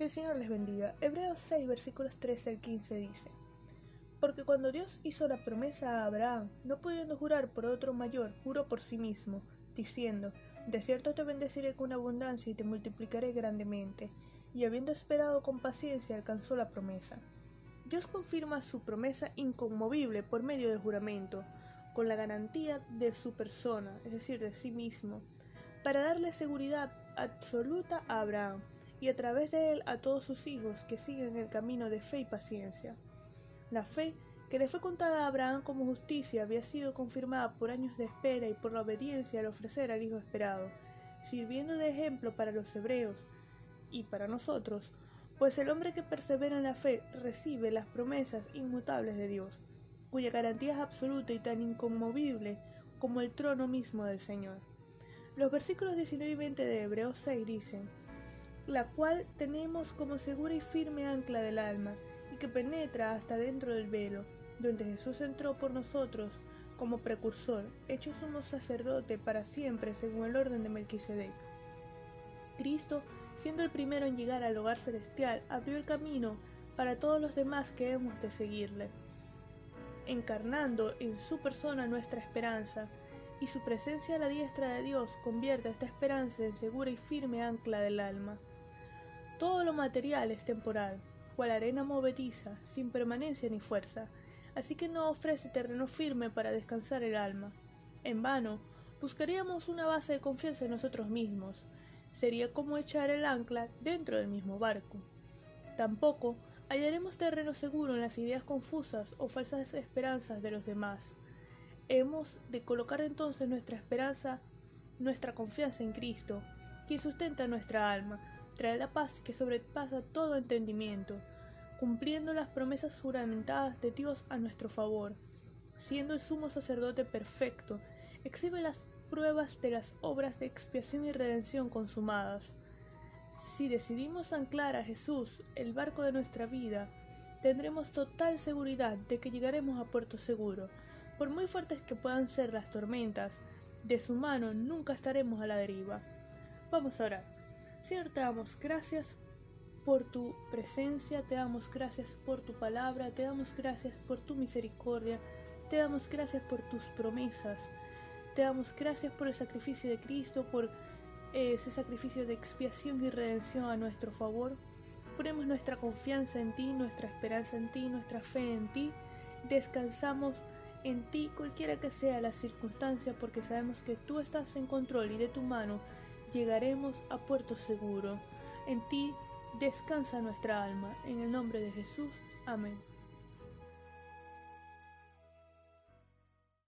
El Señor les bendiga. Hebreos 6, versículos 13 al 15 dice, Porque cuando Dios hizo la promesa a Abraham, no pudiendo jurar por otro mayor, juró por sí mismo, diciendo, De cierto te bendeciré con abundancia y te multiplicaré grandemente. Y habiendo esperado con paciencia, alcanzó la promesa. Dios confirma su promesa inconmovible por medio del juramento, con la garantía de su persona, es decir, de sí mismo, para darle seguridad absoluta a Abraham y a través de él a todos sus hijos que siguen el camino de fe y paciencia. La fe que le fue contada a Abraham como justicia había sido confirmada por años de espera y por la obediencia al ofrecer al Hijo esperado, sirviendo de ejemplo para los hebreos y para nosotros, pues el hombre que persevera en la fe recibe las promesas inmutables de Dios, cuya garantía es absoluta y tan inconmovible como el trono mismo del Señor. Los versículos 19 y 20 de Hebreos 6 dicen, la cual tenemos como segura y firme ancla del alma, y que penetra hasta dentro del velo, donde Jesús entró por nosotros como precursor, hecho sumo sacerdote para siempre según el orden de Melquisedec. Cristo, siendo el primero en llegar al hogar celestial, abrió el camino para todos los demás que hemos de seguirle, encarnando en su persona nuestra esperanza, y su presencia a la diestra de Dios convierte esta esperanza en segura y firme ancla del alma. Todo lo material es temporal, cual arena movediza, sin permanencia ni fuerza, así que no ofrece terreno firme para descansar el alma. En vano, buscaríamos una base de confianza en nosotros mismos. Sería como echar el ancla dentro del mismo barco. Tampoco hallaremos terreno seguro en las ideas confusas o falsas esperanzas de los demás. Hemos de colocar entonces nuestra esperanza, nuestra confianza en Cristo, quien sustenta nuestra alma, trae la paz que sobrepasa todo entendimiento, cumpliendo las promesas juramentadas de Dios a nuestro favor. Siendo el sumo sacerdote perfecto, exhibe las pruebas de las obras de expiación y redención consumadas. Si decidimos anclar a Jesús el barco de nuestra vida, tendremos total seguridad de que llegaremos a puerto seguro, por muy fuertes que puedan ser las tormentas, de su mano nunca estaremos a la deriva. Vamos a orar. Señor, te damos gracias por tu presencia, te damos gracias por tu palabra, te damos gracias por tu misericordia, te damos gracias por tus promesas, te damos gracias por el sacrificio de Cristo, por ese sacrificio de expiación y redención a nuestro favor. Ponemos nuestra confianza en ti, nuestra esperanza en ti, nuestra fe en ti. Descansamos en ti cualquiera que sea la circunstancia porque sabemos que tú estás en control y de tu mano llegaremos a puerto seguro. En ti descansa nuestra alma. En el nombre de Jesús. Amén.